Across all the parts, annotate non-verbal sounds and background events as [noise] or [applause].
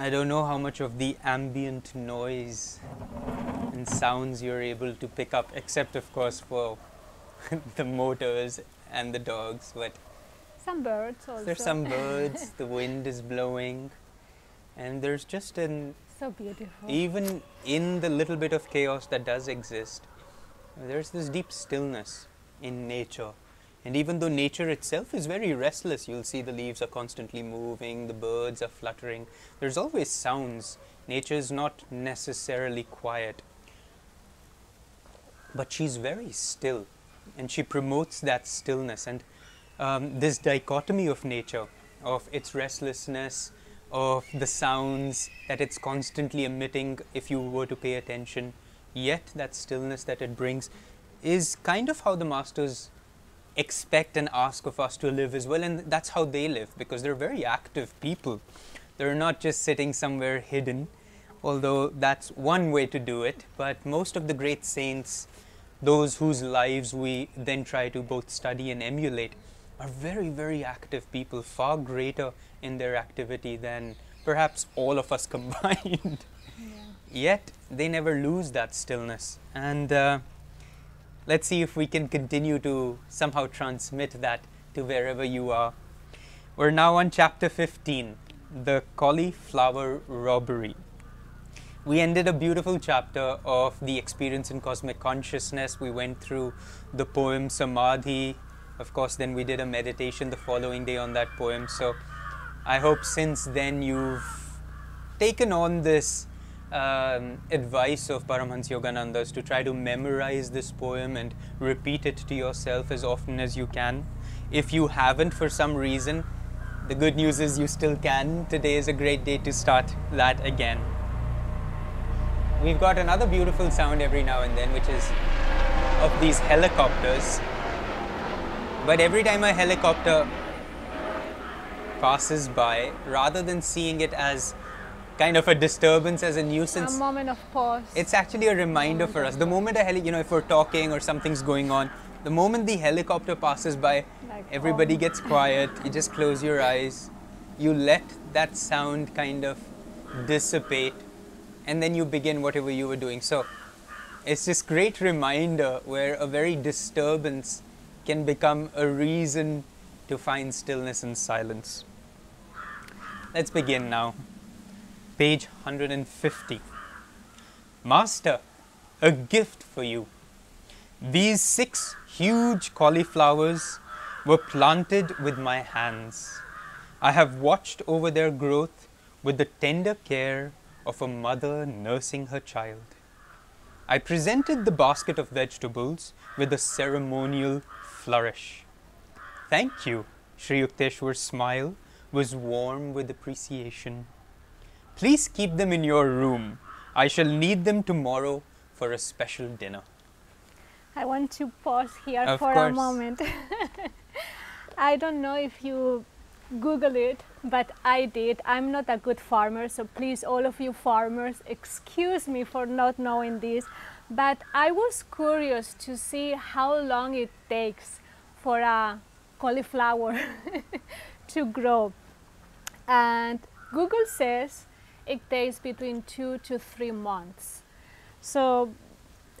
I don't know how much of the ambient noise and sounds you're able to pick up, except, of course, for [laughs] the motors and the dogs. But Some birds also. there's some birds, the wind is blowing, and there's just an [laughs] so beautiful. even in the little bit of chaos that does exist, there's this deep stillness in nature. And even though nature itself is very restless, you'll see the leaves are constantly moving, the birds are fluttering, there's always sounds. Nature is not necessarily quiet. But she's very still, and she promotes that stillness. And um, this dichotomy of nature, of its restlessness, of the sounds that it's constantly emitting if you were to pay attention, yet that stillness that it brings is kind of how the masters expect and ask of us to live as well. And that's how they live because they're very active people. They're not just sitting somewhere hidden, although that's one way to do it. But most of the great saints, those whose lives we then try to both study and emulate, are very, very active people, far greater in their activity than perhaps all of us [laughs] combined. Yet they never lose that stillness. And uh, let's see if we can continue to somehow transmit that to wherever you are. We're now on chapter 15 the cauliflower robbery. We ended a beautiful chapter of the experience in cosmic consciousness. We went through the poem Samadhi. Of course, then we did a meditation the following day on that poem. So I hope since then you've taken on this um, advice of Paramahansa Yogananda is to try to memorize this poem and repeat it to yourself as often as you can. If you haven't for some reason, the good news is you still can. Today is a great day to start that again. We've got another beautiful sound every now and then, which is of these helicopters. But every time a helicopter passes by, rather than seeing it as kind of a disturbance, as a nuisance, a moment of pause. it's actually a reminder for us. The moment a heli, you know, if we're talking or something's going on, the moment the helicopter passes by, Like, everybody oh. gets quiet. You just close your eyes. You let that sound kind of dissipate, and then you begin whatever you were doing. So it's this great reminder where a very disturbance can become a reason to find stillness and silence. Let's begin now. Page 150. Master, a gift for you. These six huge cauliflowers were planted with my hands. I have watched over their growth with the tender care of a mother nursing her child. I presented the basket of vegetables with a ceremonial flourish. Thank you, Sri Yukteswar's smile was warm with appreciation. Please keep them in your room. I shall need them tomorrow for a special dinner. I want to pause here Of for a course. moment. [laughs] I don't know if you Google it, but I did. I'm not a good farmer, so please, all of you farmers, excuse me for not knowing this. But I was curious to see how long it takes for a cauliflower [laughs] to grow. And Google says it takes between two to three months. So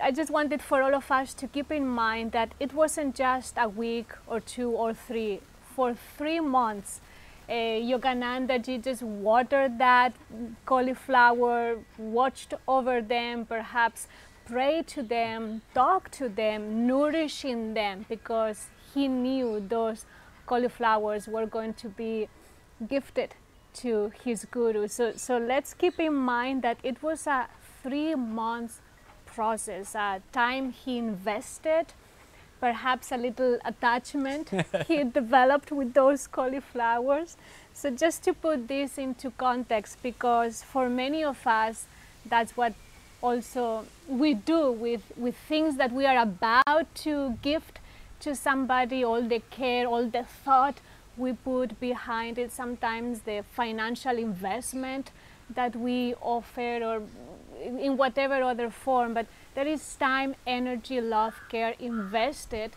I just wanted for all of us to keep in mind that it wasn't just a week or two or three. For three months, uh, Yogananda ji just watered that cauliflower, watched over them, perhaps prayed to them, talked to them, nourishing them because he knew those cauliflowers were going to be gifted to his guru. So, so let's keep in mind that it was a three months process, a time he invested, perhaps a little attachment [laughs] he developed with those cauliflowers. So just to put this into context, because for many of us, that's what also we do with, with things that we are about to gift to somebody, all the care, all the thought we put behind it, sometimes the financial investment that we offer or in whatever other form, but there is time, energy, love, care invested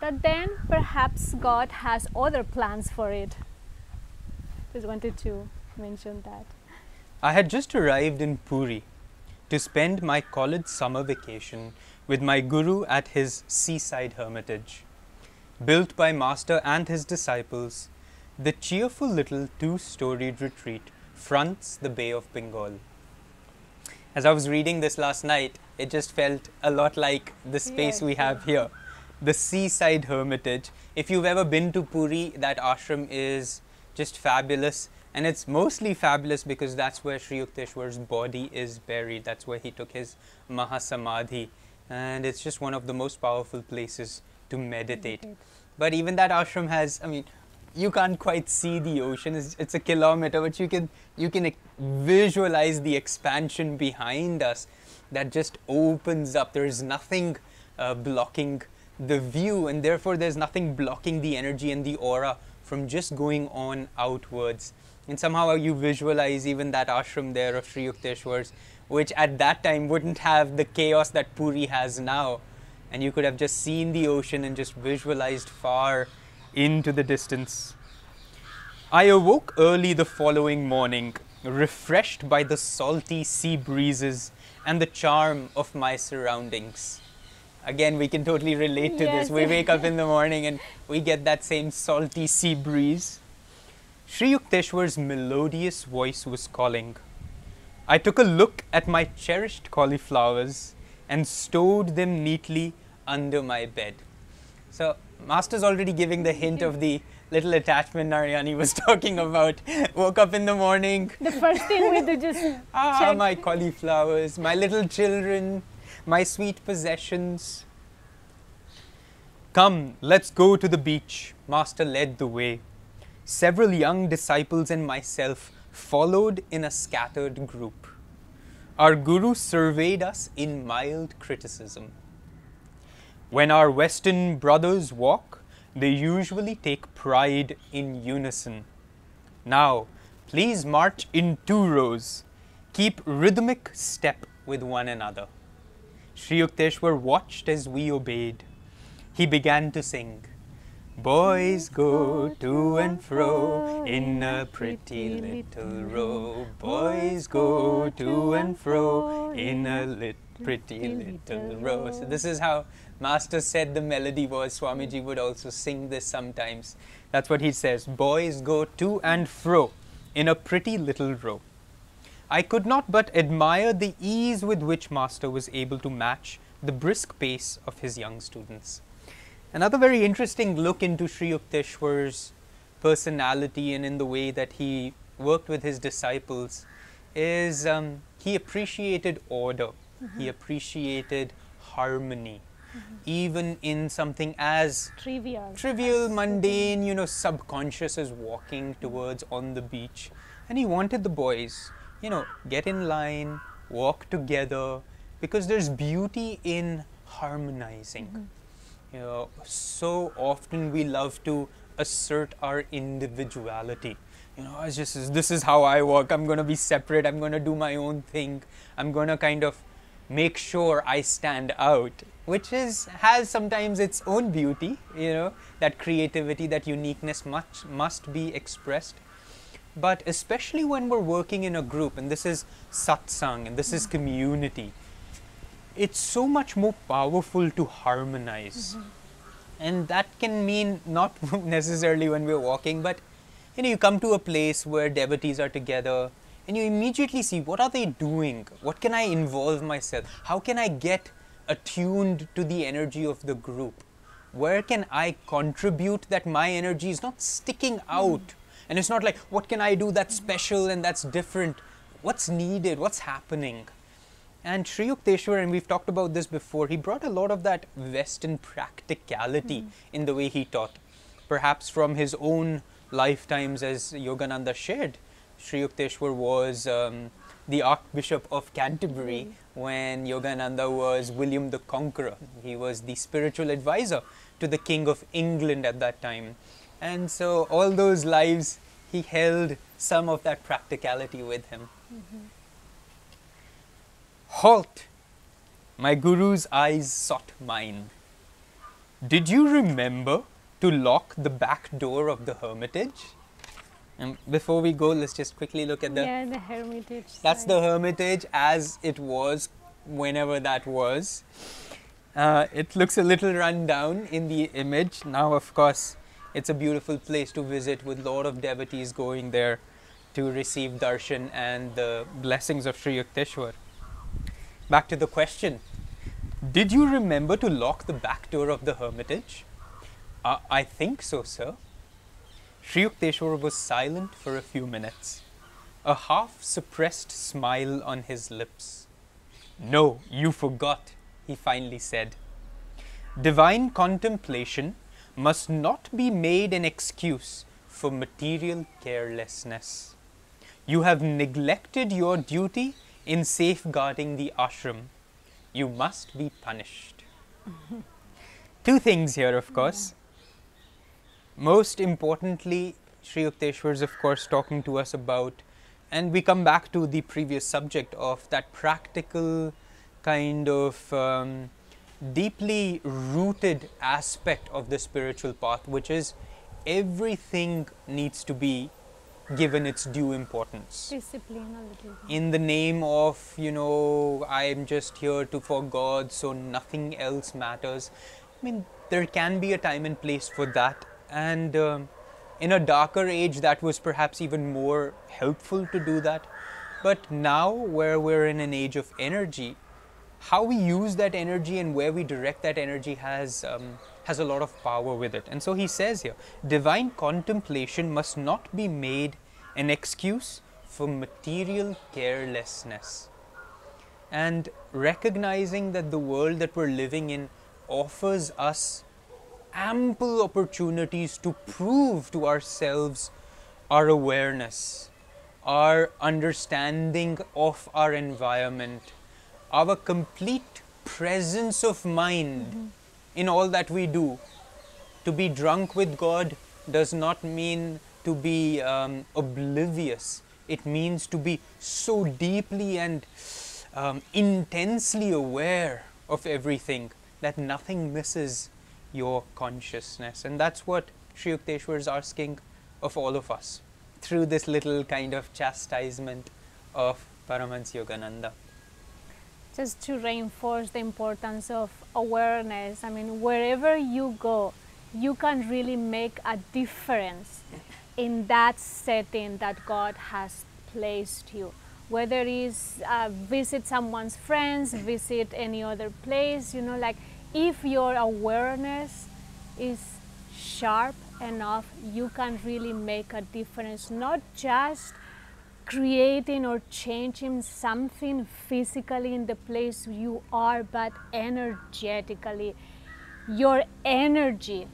that then perhaps God has other plans for it. Just wanted to mention that. I had just arrived in Puri to spend my college summer vacation with my guru at his seaside hermitage. Built by Master and his disciples, the cheerful little two storied retreat fronts the Bay of Bengal. As I was reading this last night, it just felt a lot like the space Yes, we have here. The seaside hermitage. If you've ever been to Puri, that ashram is just fabulous. And it's mostly fabulous because that's where Sri Yukteswar's body is buried. That's where he took his Mahasamadhi. And it's just one of the most powerful places to meditate. Meditate. But even that ashram has, I mean, you can't quite see the ocean. It's, it's a kilometer, but you can you can visualize the expansion behind us that just opens up. There is nothing uh, blocking the view, and therefore there's nothing blocking the energy and the aura from just going on outwards. And somehow you visualize even that ashram there of Sri Yukteswar's, which at that time wouldn't have the chaos that Puri has now and you could have just seen the ocean and just visualized far into the distance. I awoke early the following morning, refreshed by the salty sea breezes and the charm of my surroundings. Again, we can totally relate to this. We [laughs] wake up in the morning and we get that same salty sea breeze. Sri Yukteswar's melodious voice was calling. I took a look at my cherished cauliflowers and stowed them neatly under my bed. So, Master's already giving the hint of the little attachment Narayani was [laughs] talking about. Woke up in the morning, The first thing we do just [laughs] ah, check. my cauliflowers, my little children, my sweet possessions. Come, let's go to the beach. Master led the way. Several young disciples and myself followed in a scattered group. Our Guru surveyed us in mild criticism. When our Western brothers walk, they usually take pride in unison. Now, please march in two rows. Keep rhythmic step with one another. Sri Yukteswar watched as we obeyed. He began to sing. Boys go to and fro in a pretty little row. Boys go to and fro in a lit- pretty little row. So this is how Master said the melody was. Swamiji would also sing this sometimes. That's what he says. Boys go to and fro in a pretty little row. I could not but admire the ease with which Master was able to match the brisk pace of his young students. Another very interesting look into Sri Yukteswar's personality and in the way that he worked with his disciples is um, he appreciated order, he appreciated harmony, even in something as trivial. trivial, mundane, you know, subconscious as walking towards on the beach. And he wanted the boys, you know, get in line, walk together, because there's beauty in harmonizing. Mm-hmm. You know, so often we love to assert our individuality. You know, oh, it's just this is how I work. I'm going to be separate. I'm going to do my own thing. I'm going to kind of make sure I stand out, which is has sometimes its own beauty. You know, that creativity, that uniqueness must must be expressed. But especially when we're working in a group, and this is satsang, and this is community, it's so much more powerful to harmonize. Mm-hmm. And that can mean not [laughs] necessarily when we're walking, but you know, you come to a place where devotees are together and you immediately see what are they doing? What can I involve myself? How can I get attuned to the energy of the group? Where can I contribute that my energy is not sticking out? And it's not like, what can I do that's special and that's different? What's needed? What's happening? And Sri Yukteswar, and we've talked about this before, he brought a lot of that Western practicality mm-hmm. in the way he taught. Perhaps from his own lifetimes, as Yogananda shared, Sri Yukteswar was um, the Archbishop of Canterbury when Yogananda was William the Conqueror. He was the spiritual advisor to the King of England at that time. And so, all those lives, he held some of that practicality with him. Halt! My guru's eyes sought mine. Did you remember to lock the back door of the hermitage? And before we go, let's just quickly look at the. yeah, the hermitage. That's side. the Hermitage as it was, whenever that was. Uh, it looks a little run down in the image. Now, of course, it's a beautiful place to visit with a lot of devotees going there to receive darshan and the blessings of Sri Yukteswar. Back to the question. Did you remember to lock the back door of the hermitage? Uh, I think so, sir. Sri Yukteswar was silent for a few minutes, a half suppressed smile on his lips. No, you forgot, he finally said. Divine contemplation must not be made an excuse for material carelessness. You have neglected your duty in safeguarding the ashram. You must be punished. [laughs] Two things here, of course. Most importantly, Sri Yukteswar is, of course, talking to us about, and we come back to the previous subject of that practical kind of um, deeply rooted aspect of the spiritual path, which is everything needs to be given its due importance. Discipline a little in the name of you know i'm just here to for god so nothing else matters. I mean there can be a time and place for that and um, in a darker age that was perhaps even more helpful to do that but now where we're in an age of energy how we use that energy and where we direct that energy has um, has a lot of power with it. And so he says here, divine contemplation must not be made an excuse for material carelessness. And recognizing that the world that we're living in offers us ample opportunities to prove to ourselves our awareness, our understanding of our environment, our complete presence of mind in all that we do. To be drunk with God does not mean to be um, oblivious, it means to be so deeply and um, intensely aware of everything that nothing misses your consciousness. And that's what Sri Yukteswar is asking of all of us through this little kind of chastisement of Paramahansa Yogananda. just to reinforce the importance of awareness. I mean, wherever you go, you can really make a difference in that setting that God has placed you. Whether it is uh, visit someone's friends, visit any other place, you know, like if your awareness is sharp enough, you can really make a difference, not just creating or changing something physically in the place you are, but energetically. Your energy,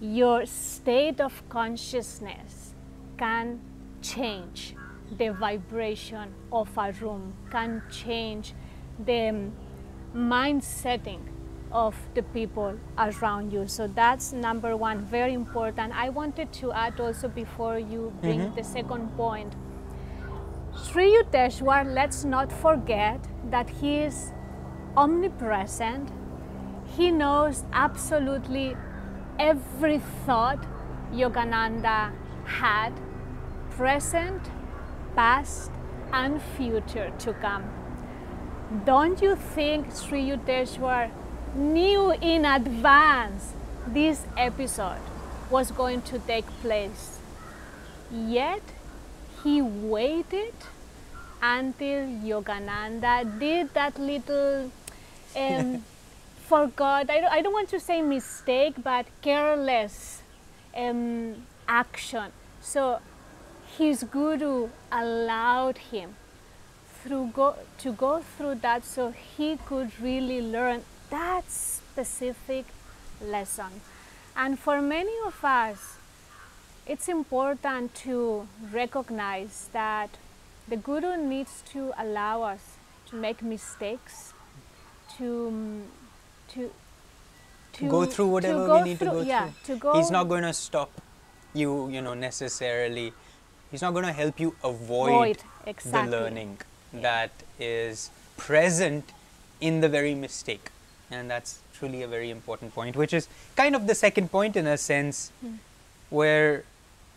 your state of consciousness can change the vibration of a room, can change the mind setting of the people around you. So that's number one, very important. I wanted to add also before you bring mm-hmm. the second point Sri Yukteswar, let's not forget that he is omnipresent. He knows absolutely every thought Yogananda had, present, past, and future to come. Don't you think Sri Yukteswar knew in advance this episode was going to take place? Yet he waited until Yogananda did that little, um, [laughs] forgot, I don't, I don't want to say mistake, but careless um, action. So his guru allowed him through go, to go through that so he could really learn that specific lesson. And for many of us, it's important to recognize that the guru needs to allow us to make mistakes, to um, to to go through whatever go we need to go yeah, through. to go. He's not going to stop you, you know, necessarily. He's not going to help you avoid, Avoid, the exactly. learning that is present in the very mistake. And that's truly a very important point, which is kind of the second point in a sense, Hmm. where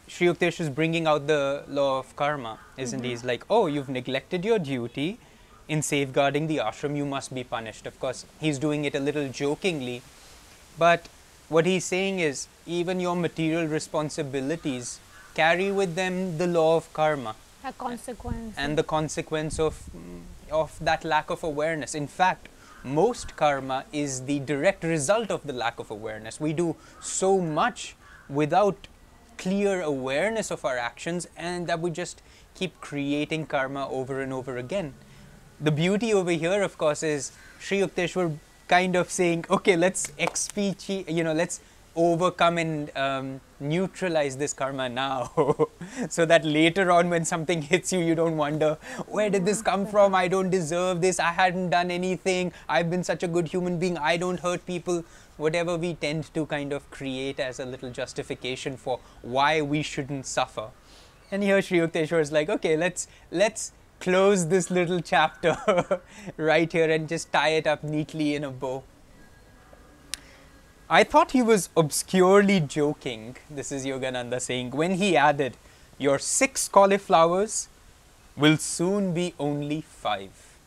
Sri Yukteswar is bringing out the law of karma, isn't he? He's like, oh, you've neglected your duty in safeguarding the ashram, you must be punished. Of course, he's doing it a little jokingly, but what he's saying is, even your material responsibilities carry with them the law of karma A consequence. and the consequence of mm, of that lack of awareness. In fact, most karma is the direct result of the lack of awareness. We do so much without clear awareness of our actions, and that we just keep creating karma over and over again. The beauty over here, of course, is Sri Yukteswar kind of saying, okay, let's expatiate, you know, let's overcome and um, neutralize this karma now. [laughs] So that later on when something hits you you don't wonder where did this come from? I don't deserve this. I hadn't done anything. I've been such a good human being. I don't hurt people. Whatever we tend to kind of create as a little justification for why we shouldn't suffer. And here Sri Yukteswar is like okay let's let's close this little chapter [laughs] right here and just tie it up neatly in a bow I thought he was obscurely joking, this is Yogananda saying, when he added, Your six cauliflowers will soon be only five.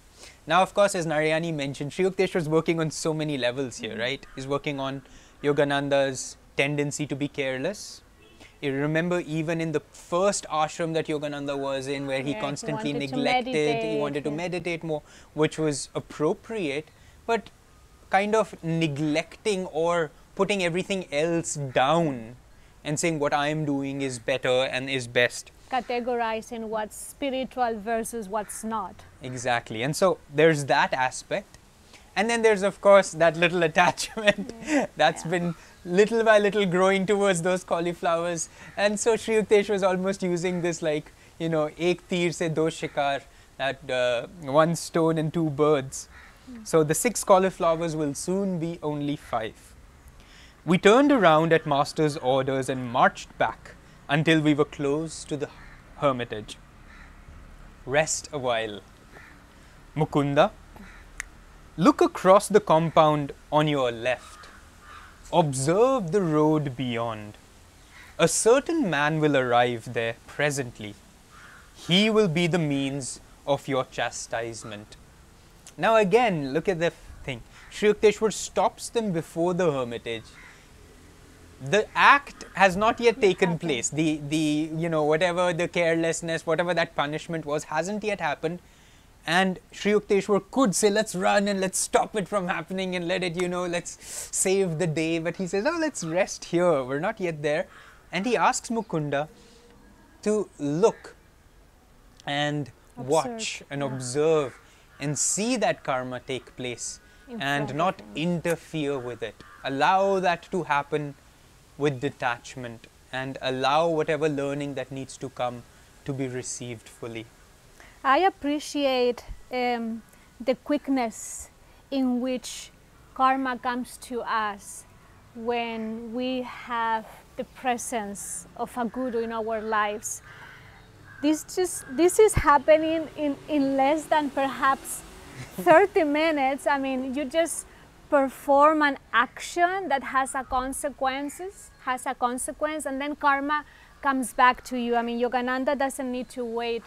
Now, of course, as Narayani mentioned, Sri Yukteswar is working on so many levels here, mm-hmm. right? He's working on Yogananda's tendency to be careless. You remember, even in the first ashram that Yogananda was in, where he Yeah, he constantly to neglected, he wanted to meditate more, which was appropriate, but kind of neglecting or putting everything else down and saying what I am doing is better and is best. Categorizing what's spiritual versus what's not. Exactly. And so there's that aspect. And then there's, of course, that little [laughs] attachment that's Yeah. been little by little growing towards those cauliflowers. And so Sri Yukteswar was almost using this like, you know, ek tir se do shikar, that uh, one stone and two birds. So the six cauliflowers will soon be only five. We turned around at Master's orders and marched back until we were close to the hermitage. Rest a while. Mukunda, look across the compound on your left. Observe the road beyond. A certain man will arrive there presently. He will be the means of your chastisement. Now, again, look at the thing. Sri Yukteswar stops them before the hermitage. The act has not yet taken place. The, the, you know, whatever the carelessness, whatever that punishment was, hasn't yet happened. And Sri Yukteswar could say, let's run and let's stop it from happening and let it, you know, let's save the day. But he says, oh, let's rest here. We're not yet there. And he asks Mukunda to look and watch and yeah. observe and see that karma take place In and not interfere with it. Allow that to happen with detachment and allow whatever learning that needs to come to be received fully. I appreciate um, the quickness in which karma comes to us when we have the presence of a guru in our lives. This just this is happening in, in less than perhaps 30 [laughs] minutes. I mean, you just perform an action that has a consequences, has a consequence, and then karma comes back to you. I mean, Yogananda doesn't need to wait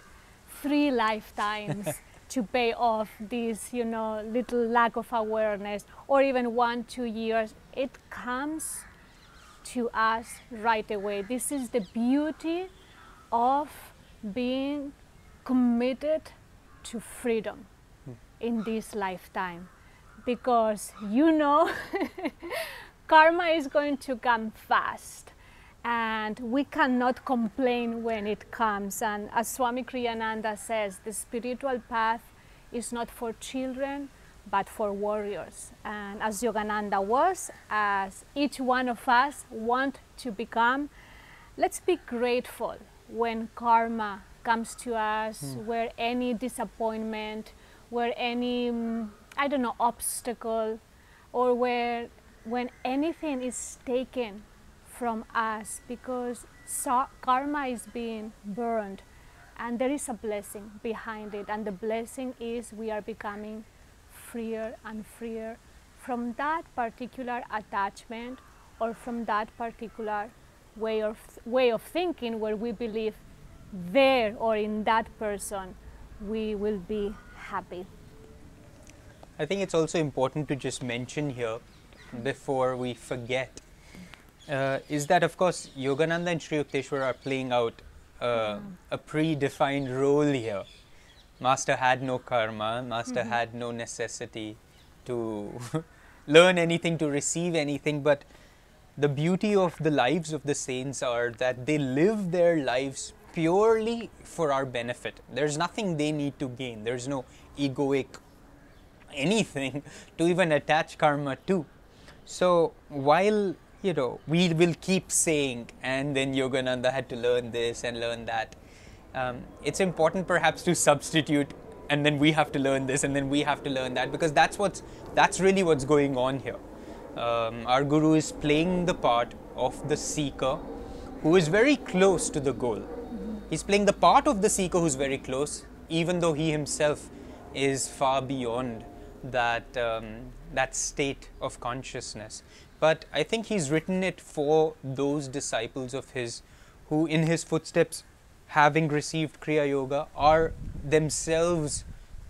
three [laughs] lifetimes to pay off this, you know, little lack of awareness, or even one, two years. It comes to us right away. This is the beauty of being committed to freedom hmm. in this lifetime. Because you know [laughs] karma is going to come fast. And we cannot complain when it comes. And as swami kriyananda says the spiritual path is not for children but for warriors. And as yogananda was as each one of us want to become let's be grateful when karma comes to us where any disappointment where any mm, i don't know obstacle or where when anything is taken from us because so- karma is being burned and there is a blessing behind it. And the blessing is we are becoming freer and freer from that particular attachment or from that particular way of way of thinking where we believe there or in that person we will be happy. I think it's also important to just mention here before we forget uh, is that of course Yogananda and Sri Yukteswar are playing out uh, a predefined role here. Master had no karma, Master had no necessity to [laughs] learn anything, to receive anything, but the beauty of the lives of the saints are that they live their lives purely for our benefit. There's nothing they need to gain, there's no egoic anything [laughs] to even attach karma to. So while you know we will keep saying, and then Yogananda had to learn this and learn that, um, it's important perhaps to substitute, and then we have to learn this, and then we have to learn that, because that's what's that's really what's going on here. Um, our guru is playing the part of the seeker who is very close to the goal. He's playing the part of the seeker who's very close, even though he himself is far beyond that um, that state of consciousness. But I think he's written it for those disciples of his who, in his footsteps, having received Kriya Yoga, are themselves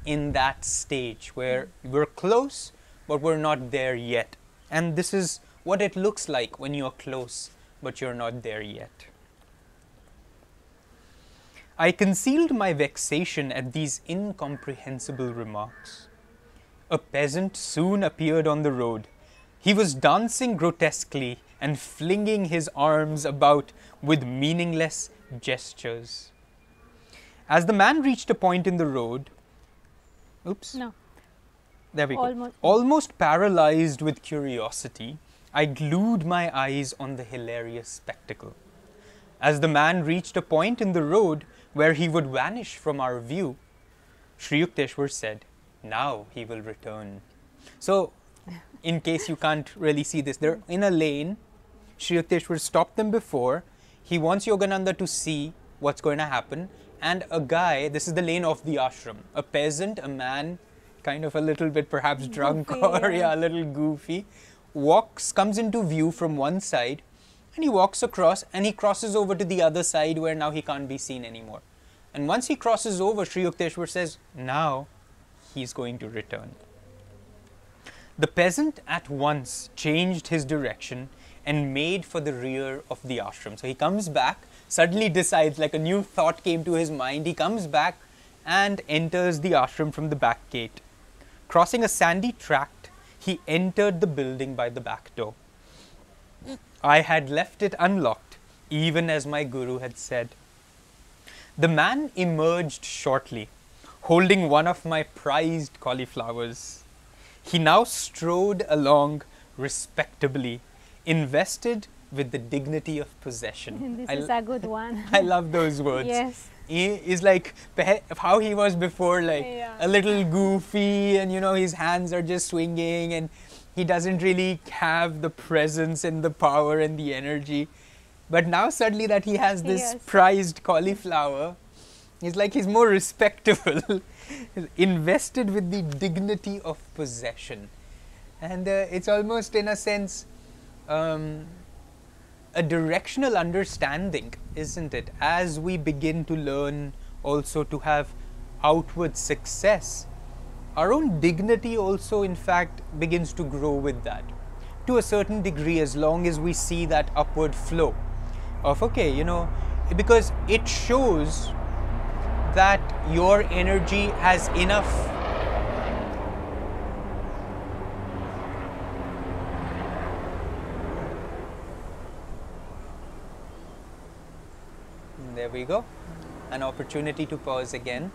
in that stage where we're close, but we're not there yet. And this is what it looks like when you're close, but you're not there yet. I concealed my vexation at these incomprehensible remarks. A peasant soon appeared on the road. He was dancing grotesquely and flinging his arms about with meaningless gestures. As the man reached a point in the road, oops, No. There we go. Almost- Almost paralyzed with curiosity, I glued my eyes on the hilarious spectacle. As the man reached a point in the road where he would vanish from our view, Sri Yukteswar said, Now he will return. So, in case you can't really see this, they're in a lane. Sri Yukteswar stopped them before. He wants Yogananda to see what's going to happen. And a guy, this is the lane of the ashram, a peasant, a man, kind of a little bit perhaps drunk Goofy, [laughs] or yeah. yeah, a little goofy, walks, comes into view from one side, and he walks across and he crosses over to the other side where now he can't be seen anymore. And once he crosses over, Sri Yukteswar says, now he's going to return. The peasant at once changed his direction and made for the rear of the ashram. So he comes back, suddenly decides, like a new thought came to his mind. He comes back and enters the ashram from the back gate. Crossing a sandy tract, he entered the building by the back door. I had left it unlocked, even as my guru had said. The man emerged shortly, holding one of my prized cauliflowers. He now strode along respectably, invested with the dignity of possession. [laughs] this I is a good one. [laughs] I love those words. yes. He is like how he was before, like Yeah. a little goofy, and you know his hands are just swinging, and he doesn't really have the presence and the power and the energy. But now suddenly that he has this Yes. prized cauliflower, he's like he's more respectable, [laughs] invested with the dignity of possession, and uh, it's almost in a sense. Um, a directional understanding, isn't it? As we begin to learn also to have outward success, our own dignity also, in fact, begins to grow with that. To a certain degree, as long as we see that upward flow of, okay, you know, because it shows that your energy has enough There we go. An opportunity to pause again.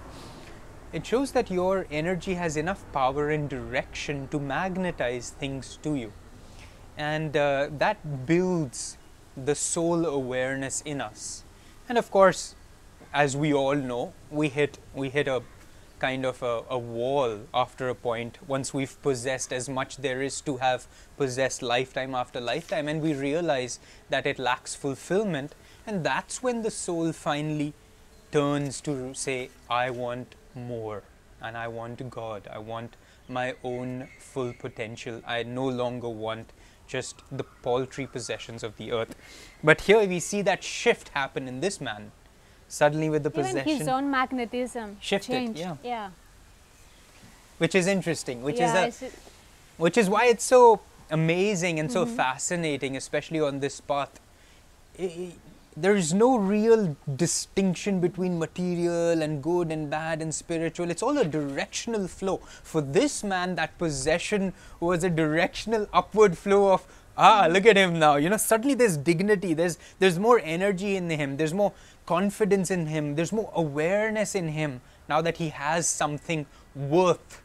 It shows that your energy has enough power and direction to magnetize things to you. And uh, that builds the soul awareness in us. And of course, as we all know, we hit, we hit a kind of a, a wall after a point once we've possessed as much there is to have possessed lifetime after lifetime and we realize that it lacks fulfillment and that's when the soul finally turns to say i want more and i want god i want my own full potential i no longer want just the paltry possessions of the earth. But here we see that shift happen in this man. Suddenly, with the Even possession, his own magnetism Shifted, changed. yeah. yeah. which is interesting, which yeah, is a, which is why it's so amazing and so Mm-hmm. fascinating, especially on this path. I- I- There's no real distinction between material and good and bad and spiritual. It's all a directional flow. For this man, that possession was a directional upward flow of ah, look at him now. You know, suddenly there's dignity. There's there's more energy in him. There's more confidence in him. There's more awareness in him now that he has something worth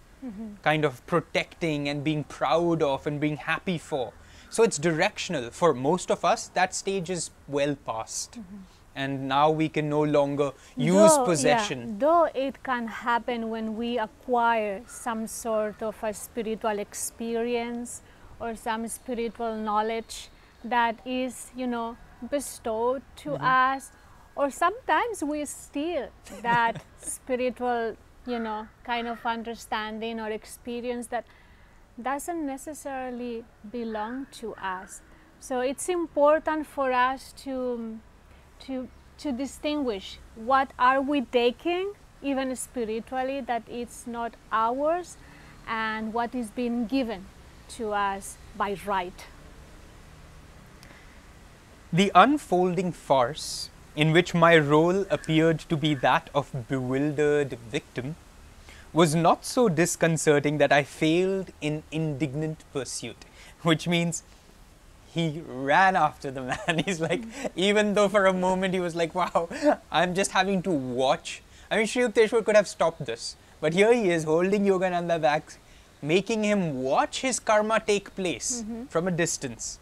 kind of protecting and being proud of and being happy for. So it's directional. For most of us, that stage is well past. And now we can no longer use Though- yeah, possession. though it can happen when we acquire some sort of a spiritual experience or some spiritual knowledge that is, you know, bestowed to Mm-hmm. us, or sometimes we steal that [laughs] spiritual, you know, kind of understanding or experience that doesn't necessarily belong to us. So it's important for us to to to distinguish what are we taking even spiritually that it's not ours and what is being given to us by right. The unfolding farce, in which my role appeared to be that of bewildered victim, was not so disconcerting that I failed in indignant pursuit, [laughs] which means he ran after the man. [laughs] He's like, even though for a moment he was like, wow, I'm just having to watch. I mean, Sri Yukteswar could have stopped this, but here he is holding Yogananda back, making him watch his karma take place mm-hmm. from a distance.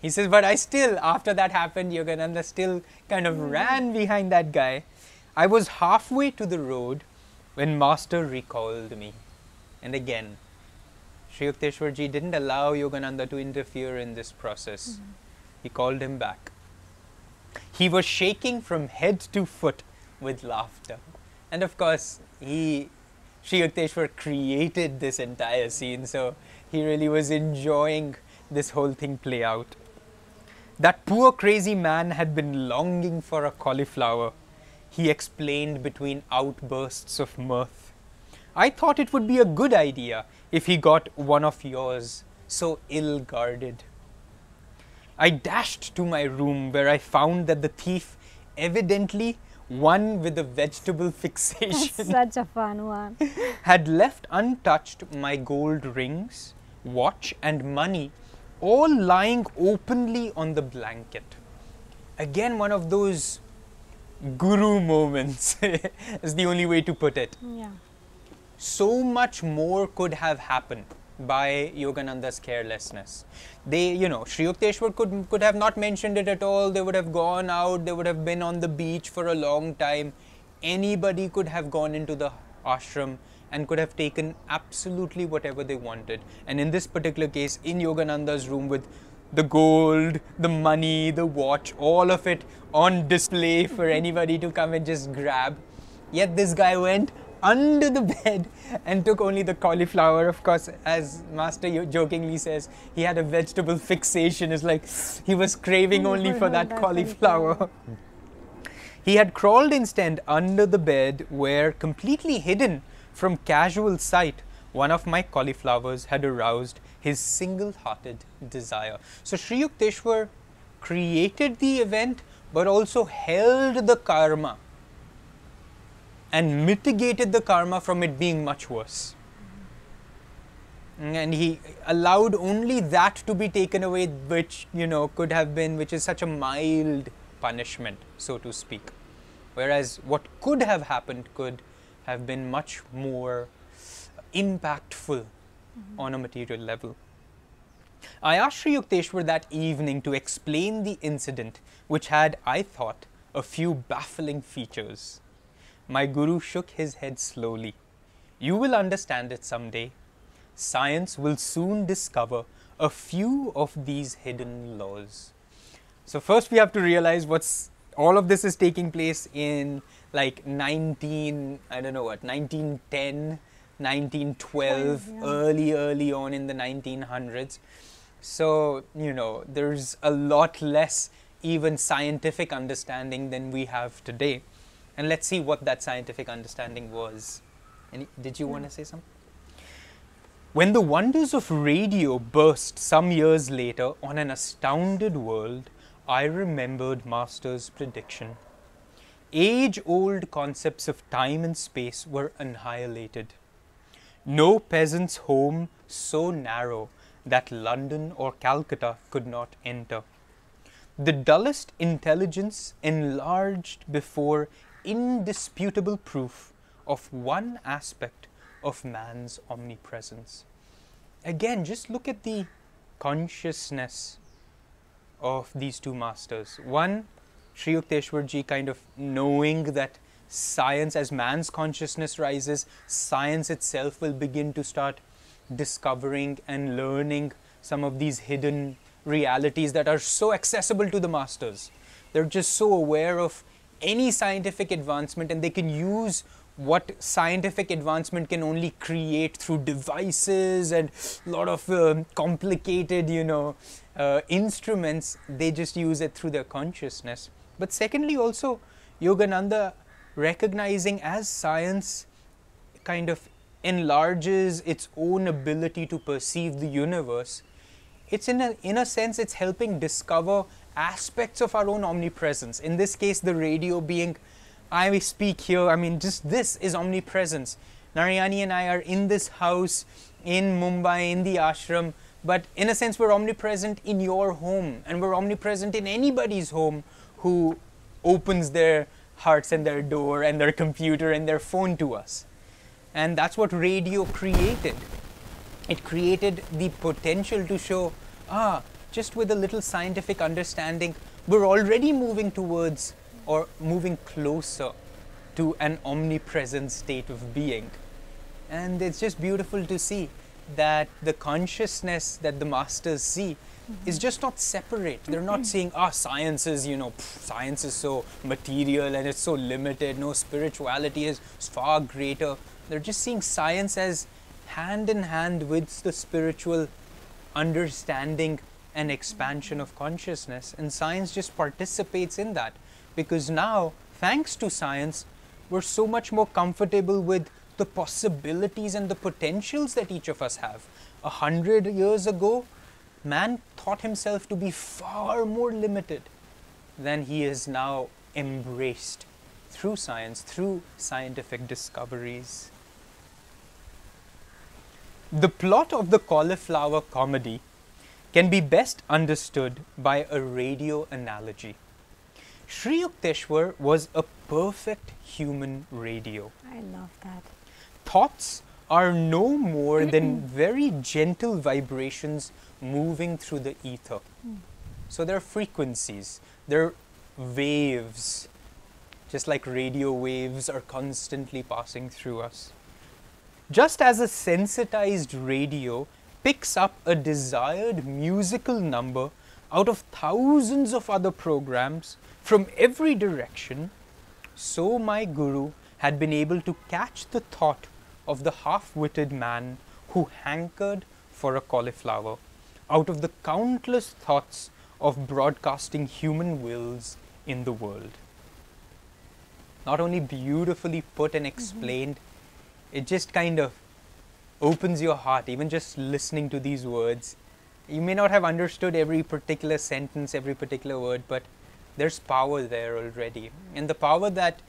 He says, but I still, after that happened, Yogananda still kind of mm-hmm. ran behind that guy. I was halfway to the road when Master recalled me. And again, Sri Yukteswarji didn't allow Yogananda to interfere in this process. Mm-hmm. He called him back. He was shaking from head to foot with laughter. And of course, he, Sri Yukteswar created this entire scene, so he really was enjoying this whole thing play out. That poor crazy man had been longing for a cauliflower, he explained between outbursts of mirth. I thought it would be a good idea if he got one of yours, so ill guarded. I dashed to my room where I found that the thief, evidently one with a vegetable [laughs] fixation, Such a fun one. [laughs] had left untouched my gold rings, watch, and money, all lying openly on the blanket. Again, one of those guru moments [laughs] is the only way to put it. Yeah. So much more could have happened by Yogananda's carelessness. They, you know, Sri Yukteswar could, could have not mentioned it at all. They would have gone out, they would have been on the beach for a long time. Anybody could have gone into the ashram and could have taken absolutely whatever they wanted. And in this particular case, in Yogananda's room with the gold, the money, the watch, all of it on display for anybody to come and just grab. Yet this guy went under the bed and took only the cauliflower. Of course, as Master jokingly says, he had a vegetable fixation. It's like he was craving only for that cauliflower. [laughs] He had crawled instead under the bed where, completely hidden from casual sight, one of my cauliflowers had aroused his single hearted desire. So, Sri Yukteswar created the event but also held the karma and mitigated the karma from it being much worse. Mm-hmm. And he allowed only that to be taken away, which, you know, could have been, which is such a mild punishment, so to speak. Whereas what could have happened could have been much more impactful on a material level. I asked Sri Yukteswar that evening to explain the incident, which had, I thought, a few baffling features. My guru shook his head slowly. You will understand it someday. Science will soon discover a few of these hidden laws. So, first we have to realize what's all of this is taking place in like 19, I don't know what, 1910, 1912, yeah. early, early on in the 1900s. So, you know, there's a lot less even scientific understanding than we have today. And let's see what that scientific understanding was. Any, did you want to hmm. say something? When the wonders of radio burst some years later on an astounded world, I remembered Master's prediction. Age old concepts of time and space were annihilated. No peasant's home so narrow that London or Calcutta could not enter. The dullest intelligence enlarged before indisputable proof of one aspect of man's omnipresence. Again, just look at the consciousness of these two masters. One, Sri Yukteswarji kind of knowing that science, as man's consciousness rises, science itself will begin to start discovering and learning some of these hidden realities that are so accessible to the masters. They're just so aware of any scientific advancement and they can use what scientific advancement can only create through devices and a lot of uh, complicated, you know, uh, instruments, they just use it through their consciousness. But secondly, also, Yogananda recognizing as science kind of enlarges its own ability to perceive the universe, it's in a, in a sense, it's helping discover aspects of our own omnipresence. In this case, the radio being I speak here, I mean, just this is omnipresence. Narayani and I are in this house in Mumbai, in the ashram, but in a sense, we're omnipresent in your home, and we're omnipresent in anybody's home who opens their hearts and their door and their computer and their phone to us. And that's what radio created. It created the potential to show, ah, just with a little scientific understanding, we're already moving towards or moving closer to an omnipresent state of being. And it's just beautiful to see that the consciousness that the masters see mm-hmm. is just not separate. They're not saying, ah, science is, you know, pff, science is so material and it's so limited. No, spirituality is far greater. They're just seeing science as hand in hand with the spiritual understanding and expansion of consciousness. And science just participates in that because now, thanks to science, we're so much more comfortable with the possibilities and the potentials that each of us have. A hundred years ago, man thought himself to be far more limited than he is now embraced through science, through scientific discoveries. The plot of the cauliflower comedy can be best understood by a radio analogy. Sri Yukteswar was a perfect human radio. I love that. Thoughts are no more than very gentle vibrations moving through the ether. Mm. So they're frequencies, they're waves, just like radio waves are constantly passing through us. Just as a sensitized radio picks up a desired musical number out of thousands of other programs, from every direction, so my Guru had been able to catch the thought of the half witted man who hankered for a cauliflower out of the countless thoughts of broadcasting human wills in the world. Not only beautifully put and explained, mm-hmm. it just kind of opens your heart, even just listening to these words. You may not have understood every particular sentence, every particular word, but there's power there already. And the power that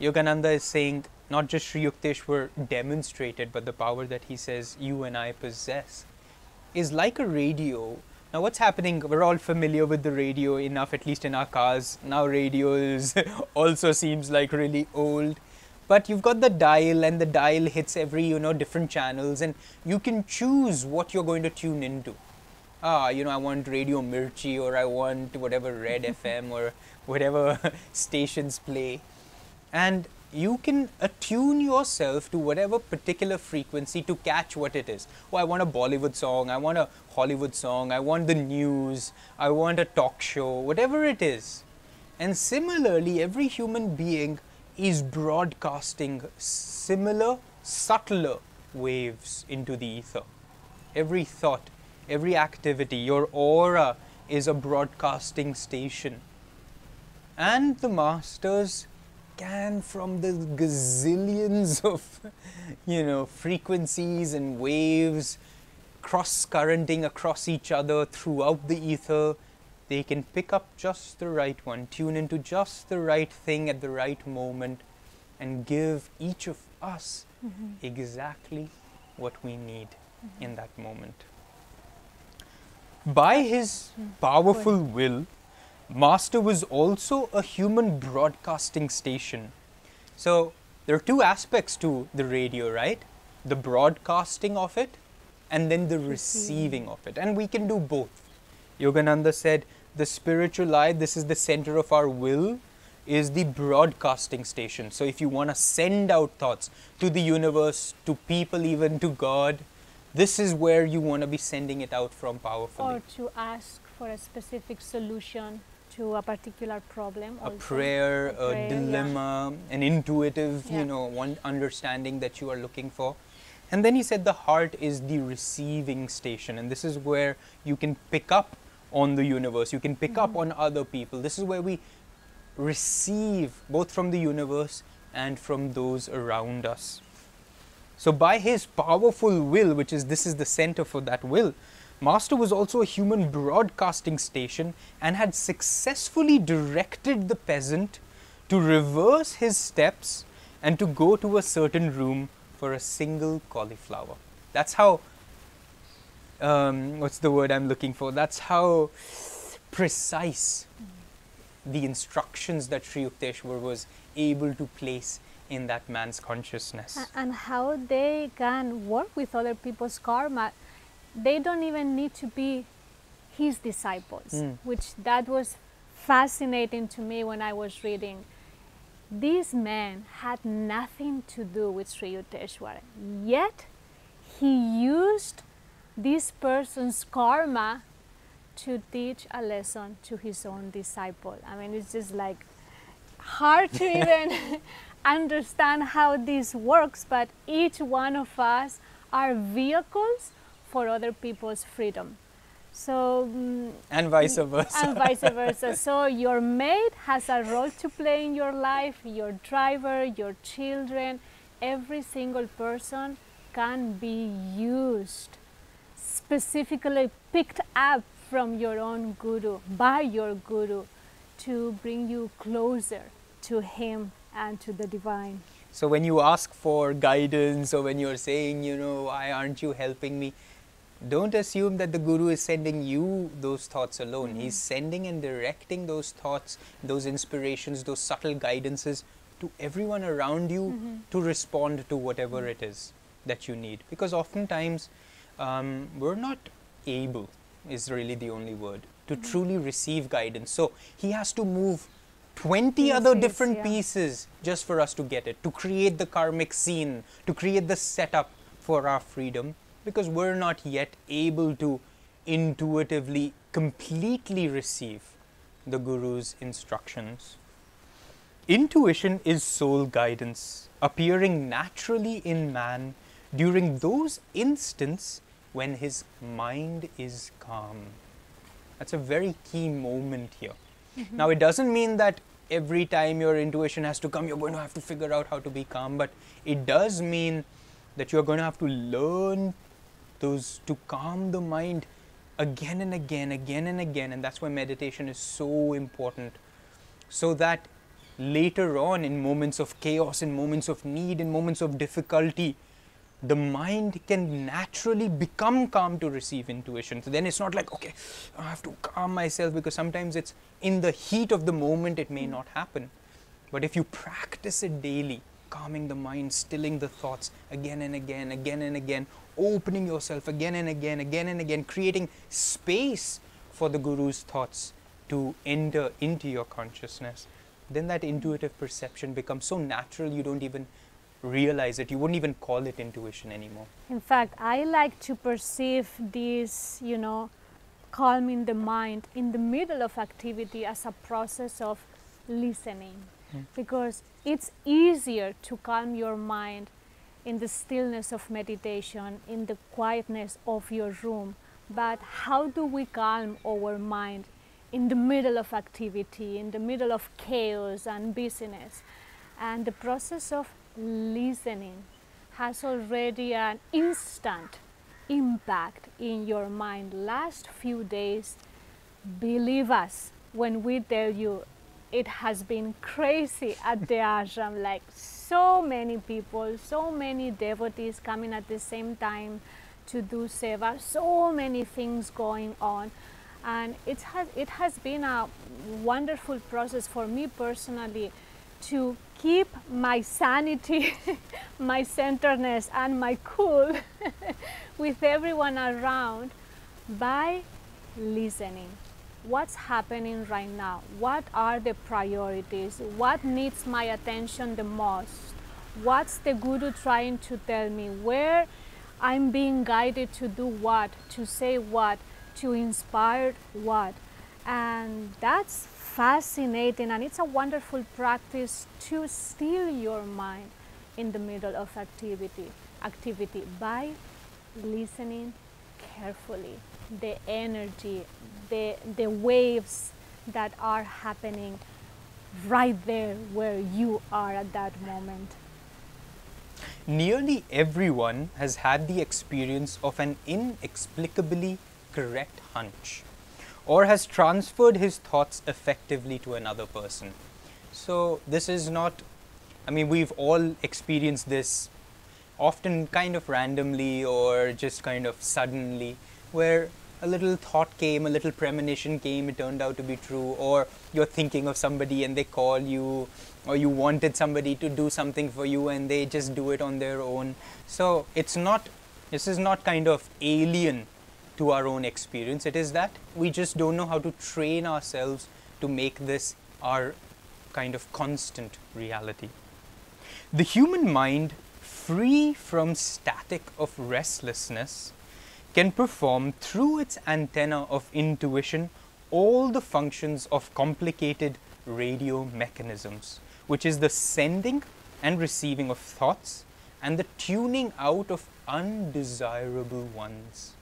Yogananda is saying, not just Sri Yukteswar demonstrated, but the power that he says you and I possess, is like a radio. Now, what's happening? We're all familiar with the radio enough, at least in our cars. Now, radio is [laughs] also seems like really old. But you've got the dial, and the dial hits every, you know, different channels, and you can choose what you're going to tune into ah, you know, I want Radio Mirchi or I want whatever Red [laughs] FM or whatever [laughs] stations play. And you can attune yourself to whatever particular frequency to catch what it is. Oh, I want a Bollywood song, I want a Hollywood song, I want the news, I want a talk show, whatever it is. And similarly, every human being is broadcasting similar, subtler waves into the ether. Every thought, every activity, your aura is a broadcasting station. And the masters can, from the gazillions [laughs] of, you know, frequencies and waves cross currenting across each other throughout the ether, they can pick up just the right one, tune into just the right thing at the right moment, and give each of us Mhm. exactly what we need in that moment. By his powerful will, Master was also a human broadcasting station. So there are two aspects to the radio, right? The broadcasting of it and then the receiving of it. And we can do both. Yogananda said, the spiritual eye, this is the center of our will, is the broadcasting station. So if you want to send out thoughts to the universe, to people, even to God, this is where you want to be sending it out from powerfully. Or to ask for a specific solution to a particular problem. a prayer, a, prayer, yeah. dilemma, an intuitive, Yeah. you know, one understanding that you are looking for. And then he said the heart is the receiving station, and this is where you can pick up on the universe, you can pick up Mhm. on other people. This is where we receive both from the universe and from those around us. So, by his powerful will, which is this is the center for that will, Master was also a human broadcasting station and had successfully directed the peasant to reverse his steps and to go to a certain room for a single cauliflower. That's how, um, what's the word I'm looking for? That's how precise the instructions that Sri Yukteswar was able to place in that man's consciousness. And how they can work with other people's karma they don't even need to be his disciples Mm. which that was fascinating to me when i was reading. This man had nothing to do with sri yukteswar yet he used this person's karma to teach a lesson to his own disciple. I mean it's just like hard to [laughs] even [laughs] understand how this works, but each one of us are vehicles for other people's freedom. So, mm, and vice versa. and vice versa. [laughs] So, your mate has a role to play in your life, your driver, your children, every single person can be used, specifically picked up from your own guru, by your guru, to bring you closer to him and to the divine. So when you ask for guidance or when you're saying, you know, why aren't you helping me? Don't assume that the guru is sending you those thoughts alone. He's sending and directing those thoughts, those inspirations, those subtle guidances to everyone around you Mhm. to respond to whatever it is that you need. Because oftentimes um, we're not able, is really the only word, to Mhm. truly receive guidance. So he has to move 20 other different yeah. pieces just for us to get it, to create the karmic scene, to create the setup for our freedom, because we're not yet able to intuitively, completely receive the Guru's instructions. Intuition is soul guidance, appearing naturally in man during those instants when his mind is calm. That's a very key moment here. Mm-hmm. Now, it doesn't mean that every time your intuition has to come, you're going to have to figure out how to be calm, but it does mean that you're going to have to learn those to calm the mind again and again, again and again, and that's why meditation is so important. So that later on, in moments of chaos, in moments of need, in moments of difficulty, the mind can naturally become calm to receive intuition. So then it's not like, okay, I have to calm myself because sometimes it's in the heat of the moment, it may not happen. But if you practice it daily, calming the mind, stilling the thoughts again and again, again and again, opening yourself again and again, again and again, creating space for the Guru's thoughts to enter into your consciousness, then that intuitive perception becomes so natural you don't even realize it. You wouldn't even call it intuition anymore. In fact, I like to perceive this, you know, calming the mind in the middle of activity as a process of listening Mm. because it's easier to calm your mind in the stillness of meditation, in the quietness of your room, but how do we calm our mind in the middle of activity, in the middle of chaos and busyness? And the process of listening has already an instant impact in your mind. Last few days, believe us when we tell you it has been crazy at the ashram like so many people so many devotees coming at the same time to do seva so many things going on. And it has it has been a wonderful process for me personally to keep my sanity [laughs] my centeredness and my cool [laughs] with everyone around by listening what's happening right now, what are the priorities, what needs my attention the most, what's the guru trying to tell me, where I'm being guided to do what, to say what, to inspire what. And that's fascinating and it's a wonderful practice to still your mind in the middle of activity activity by listening carefully the energy the, the waves that are happening right there where you are at that moment. Nearly everyone has had the experience of an inexplicably correct hunch or has transferred his thoughts effectively to another person. So, this is not, I mean, we've all experienced this often kind of randomly or just kind of suddenly, where a little thought came, a little premonition came, it turned out to be true, or you're thinking of somebody and they call you, or you wanted somebody to do something for you and they just do it on their own. So it's not, this is not kind of alien to our own experience. It is that we just don't know how to train ourselves to make this our kind of constant reality. The human mind, free from static of restlessness, can perform through its antenna of intuition all the functions of complicated radio mechanisms, which is the sending and receiving of thoughts and the tuning out of undesirable ones.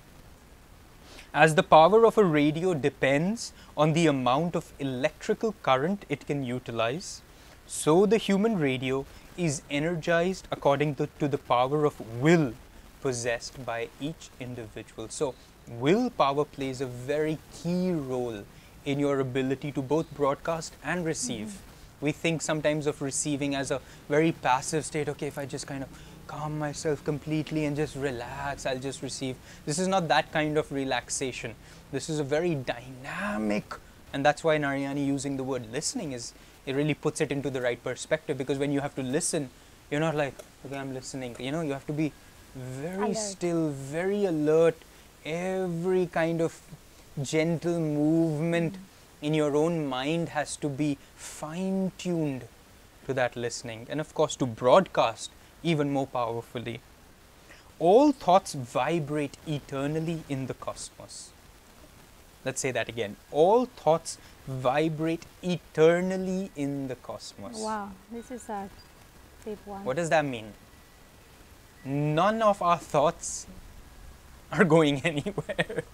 As the power of a radio depends on the amount of electrical current it can utilize, so the human radio is energized according to, to the power of will possessed by each individual. So, willpower plays a very key role in your ability to both broadcast and receive. Mm-hmm. We think sometimes of receiving as a very passive state. Okay, if I just kind of calm myself completely and just relax, I'll just receive. This is not that kind of relaxation. This is a very dynamic, and that's why Narayani using the word listening is it really puts it into the right perspective because when you have to listen, you're not like, okay, I'm listening. You know, you have to be very alert. still, very alert, every kind of gentle movement mm. in your own mind has to be fine tuned to that listening, and of course, to broadcast even more powerfully. All thoughts vibrate eternally in the cosmos. Let's say that again. All thoughts vibrate eternally in the cosmos. Wow, this is a deep one. What does that mean? None of our thoughts [laughs] are going [laughs] anywhere.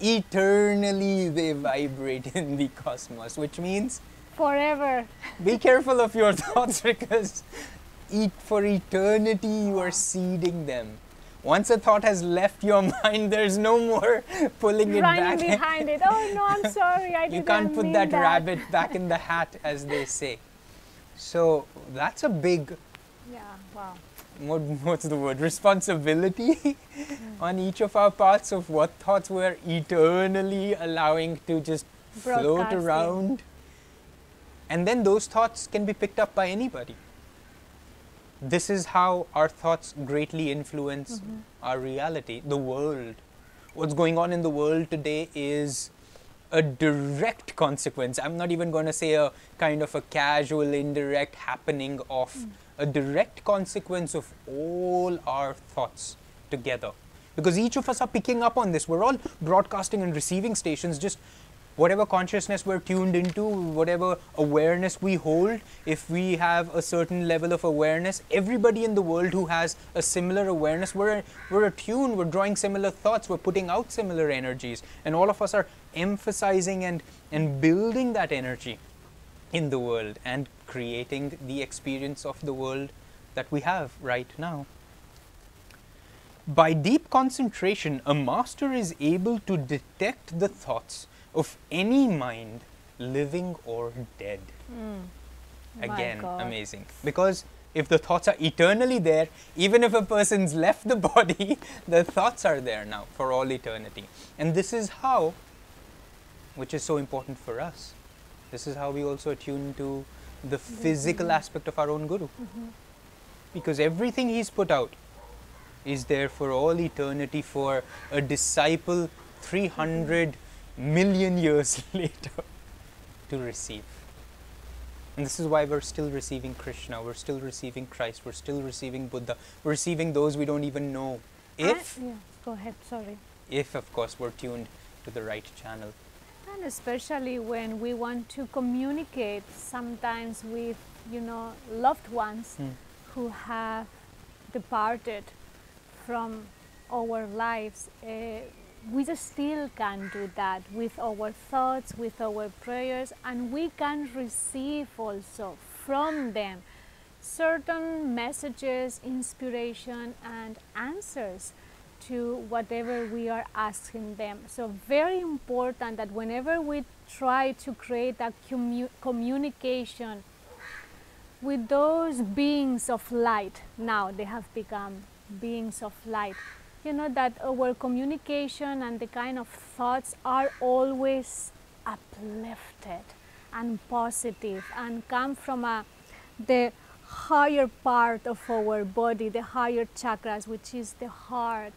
Eternally they vibrate in the cosmos, which means forever. be careful of your [laughs] thoughts because eat for eternity you are seeding them. Once a thought has left your mind, there's no more pulling it Running back. behind it. Oh no, I'm sorry. I you can't put that, that rabbit back in the hat, as they say. So that's a big. Yeah. Wow what, [laughs] what's the word? Responsibility mm. [laughs] on each of our parts of what thoughts we're eternally allowing to just float around. And then those thoughts can be picked up by anybody. This is how our thoughts greatly influence mm-hmm. our reality the world. What's going on in the world today is a direct consequence. I'm not even going to say a kind of a casual indirect happening of mm a direct consequence of all our thoughts together. Because each of us are picking up on this. We're all broadcasting and receiving stations, just whatever consciousness we're tuned into, whatever awareness we hold, if we have a certain level of awareness, everybody in the world who has a similar awareness, we're, we're attuned, we're drawing similar thoughts, we're putting out similar energies, and all of us are emphasizing and, and building that energy in the world and creating the experience of the world that we have right now. By deep concentration, a master is able to detect the thoughts of any mind, living or dead. Hmm. My Again, amazing. Because if the thoughts are eternally there, even if a person's [laughs] left the body, the thoughts are there now for all eternity. And this is how, which is so important for us, this is how we also attune to the physical aspect of our own Guru. Mm-hmm. Because everything he's put out is there for all eternity for a disciple 300 mm-hmm. million years [laughs] later to receive. And this is why we're still receiving Krishna, we're still receiving Christ, we're still receiving Buddha, we're receiving those we don't even know. If, I- yeah, go ahead, sorry. if of course, we're tuned to the right channel. And especially when we want to communicate sometimes with, you know, loved ones Hmm. who have departed from our lives, uh, we just still can do that with our thoughts, with our prayers, and we can receive also from them certain messages, inspiration, and answers to whatever we are asking them. So, very important that whenever we try to create a commu- communication with those beings of light, now they have become beings of light, you know, that our communication and the kind of thoughts are always uplifted and positive and come from a, the higher part of our body, the higher chakras, which is the heart,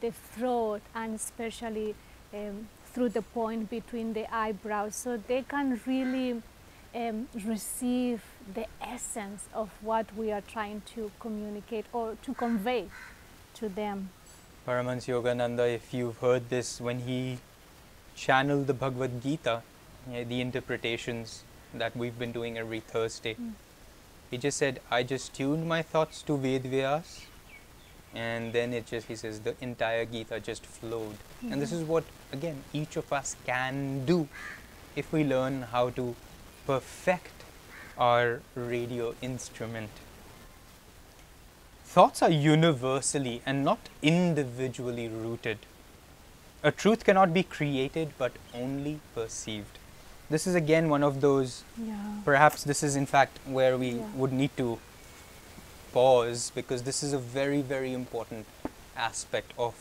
the throat, and especially um, through the point between the eyebrows. So they can really um, receive the essence of what we are trying to communicate or to convey to them. Paramhansa Yogananda, if you've heard this, when he channeled the Bhagavad Gita, the interpretations that we've been doing every Thursday, Mm. he just said, I just tuned my thoughts to Ved Vyas, and then it just, he says, the entire Gita just flowed. And this Mhm. is what, again, each of us can do if we learn how to perfect our radio instrument. Thoughts are universally and not individually rooted. A truth cannot be created but only perceived. This is again one of those, Yeah. perhaps this is in fact where we Yeah. would need to pause because this is a very, very important aspect of,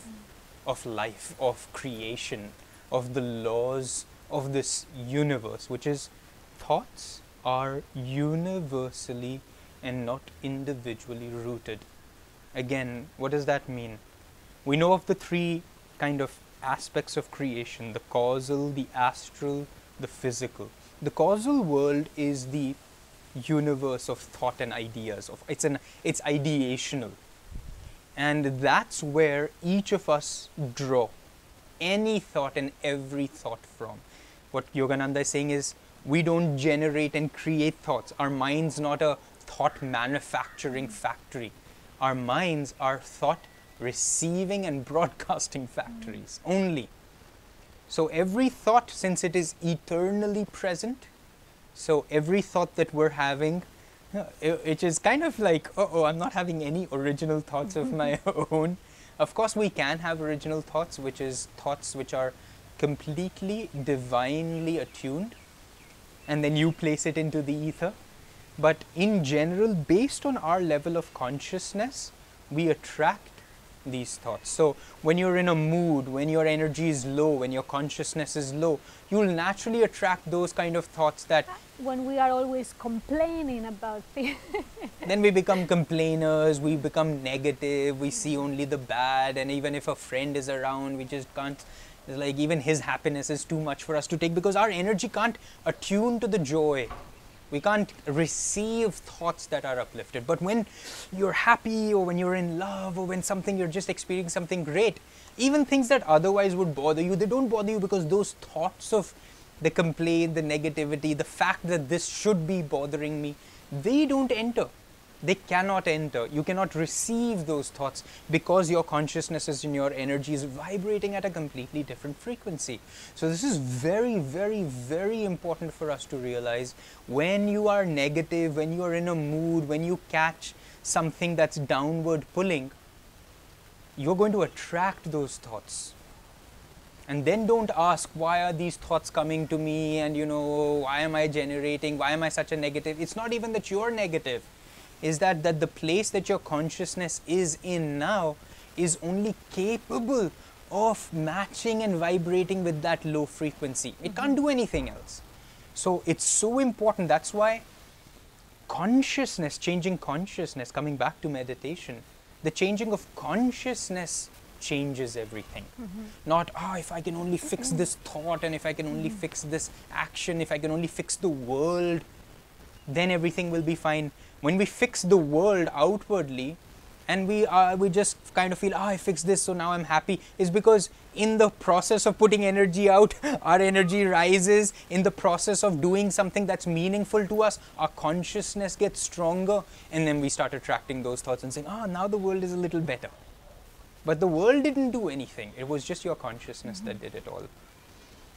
of life, of creation, of the laws of this universe, which is thoughts are universally and not individually rooted. Again, what does that mean? We know of the three kind of aspects of creation the causal, the astral, the physical. The causal world is the universe of thought and ideas of it's an it's ideational. And that's where each of us draw any thought and every thought from. What yogananda is saying is we don't generate and create thoughts. Our mind's not a thought manufacturing factory. Our minds are thought receiving and broadcasting factories only. So every thought since it is eternally present so every thought that we're having, which is kind of like, oh, I'm not having any original thoughts of my [laughs] own. Of course, we can have original thoughts, which is thoughts which are completely divinely attuned, and then you place it into the ether. But in general, based on our level of consciousness, we attract these thoughts. So when you're in a mood, when your energy is low, when your consciousness is low, you'll naturally attract those kind of thoughts that When we are always complaining about [laughs] things. then we become complainers, we become negative, we see only the bad, and even if a friend is around, we just can't. It's like even his happiness is too much for us to take because our energy can't attune to the joy. We can't receive thoughts that are uplifted. But when you're happy, or when you're in love, or when something you're just experiencing something great, even things that otherwise would bother you, they don't bother you because those thoughts of the complaint, the negativity, the fact that this should be bothering me, they don't enter. They cannot enter. You cannot receive those thoughts because your consciousness is in your energy is vibrating at a completely different frequency. So, this is very, very, very important for us to realize when you are negative, when you are in a mood, when you catch something that's downward pulling, you're going to attract those thoughts. And then don't ask why are these thoughts coming to me? And you know why am i generating? Why am i such a negative? It's not even that you're negative is that that the place that your consciousness is in now is only capable of matching and vibrating with that low frequency it can't do anything else so it's so important that's why consciousness changing consciousness coming back to meditation the changing of consciousness changes everything. Mm-hmm. Not, ah, oh, if I can only fix this thought and if I can only mm-hmm. fix this action, if I can only fix the world, then everything will be fine. When we fix the world outwardly, and we uh, we just kind of feel oh, I fixed this so now I'm happy is because in the process of putting energy out [laughs] our energy rises in the process of doing something that's meaningful to us our consciousness gets stronger and then we start attracting those thoughts and saying oh now the world is a little better but the world didn't do anything, it was just your consciousness mm-hmm. that did it all.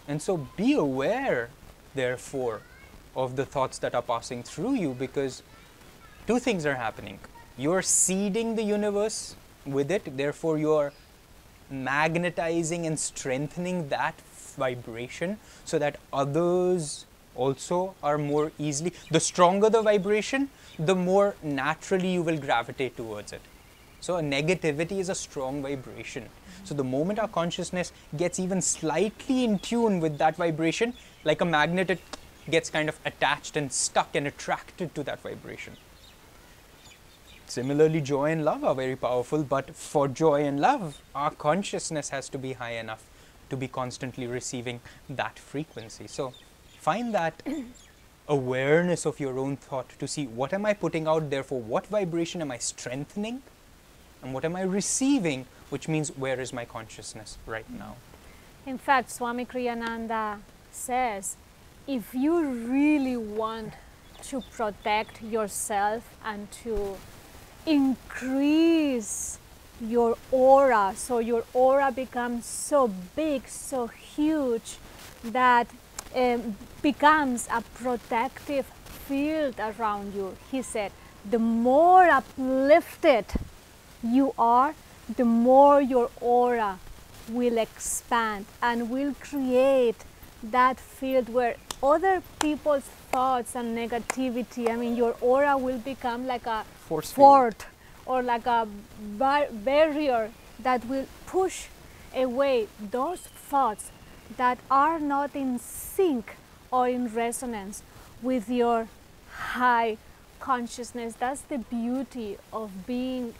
And so be aware, therefore, of the thoughts that are passing through you because two things are happening. You're seeding the universe with it, therefore, you're magnetizing and strengthening that vibration so that others also are more easily. The stronger the vibration, the more naturally you will gravitate towards it. So, a negativity is a strong vibration. So, the moment our consciousness gets even slightly in tune with that vibration, like a magnet, it gets kind of attached and stuck and attracted to that vibration. Similarly, joy and love are very powerful, but for joy and love, our consciousness has to be high enough to be constantly receiving that frequency. So, find that [clears throat] awareness of your own thought to see what am I putting out there for, what vibration am I strengthening and what am I receiving, which means where is my consciousness right now. In fact, Swami Kriyananda says if you really want to protect yourself and to increase your aura so your aura becomes so big so huge that um, becomes a protective field around you. He said the more uplifted you are, the more your aura will expand and will create that field where other people's thoughts and negativity, I mean, your aura will become like a Force fort or like a bar- barrier that will push away those thoughts that are not in sync or in resonance with your high consciousness. That's the beauty of being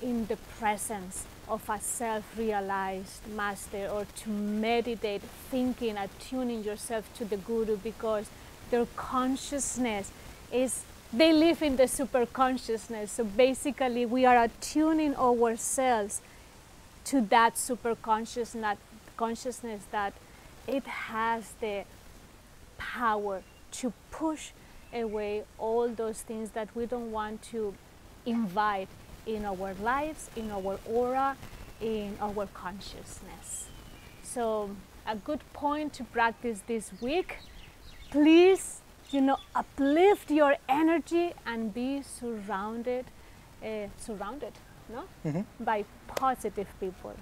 in the presence of a self-realized master or to meditate thinking attuning yourself to the guru because their consciousness is they live in the super consciousness so basically we are attuning ourselves to that super consciousness consciousness that it has the power to push away all those things that we don't want to invite in our lives, in our aura, in our consciousness. So, a good point to practice this week. Please, you know, uplift your energy and be surrounded, uh, surrounded, no, mm-hmm. by positive people.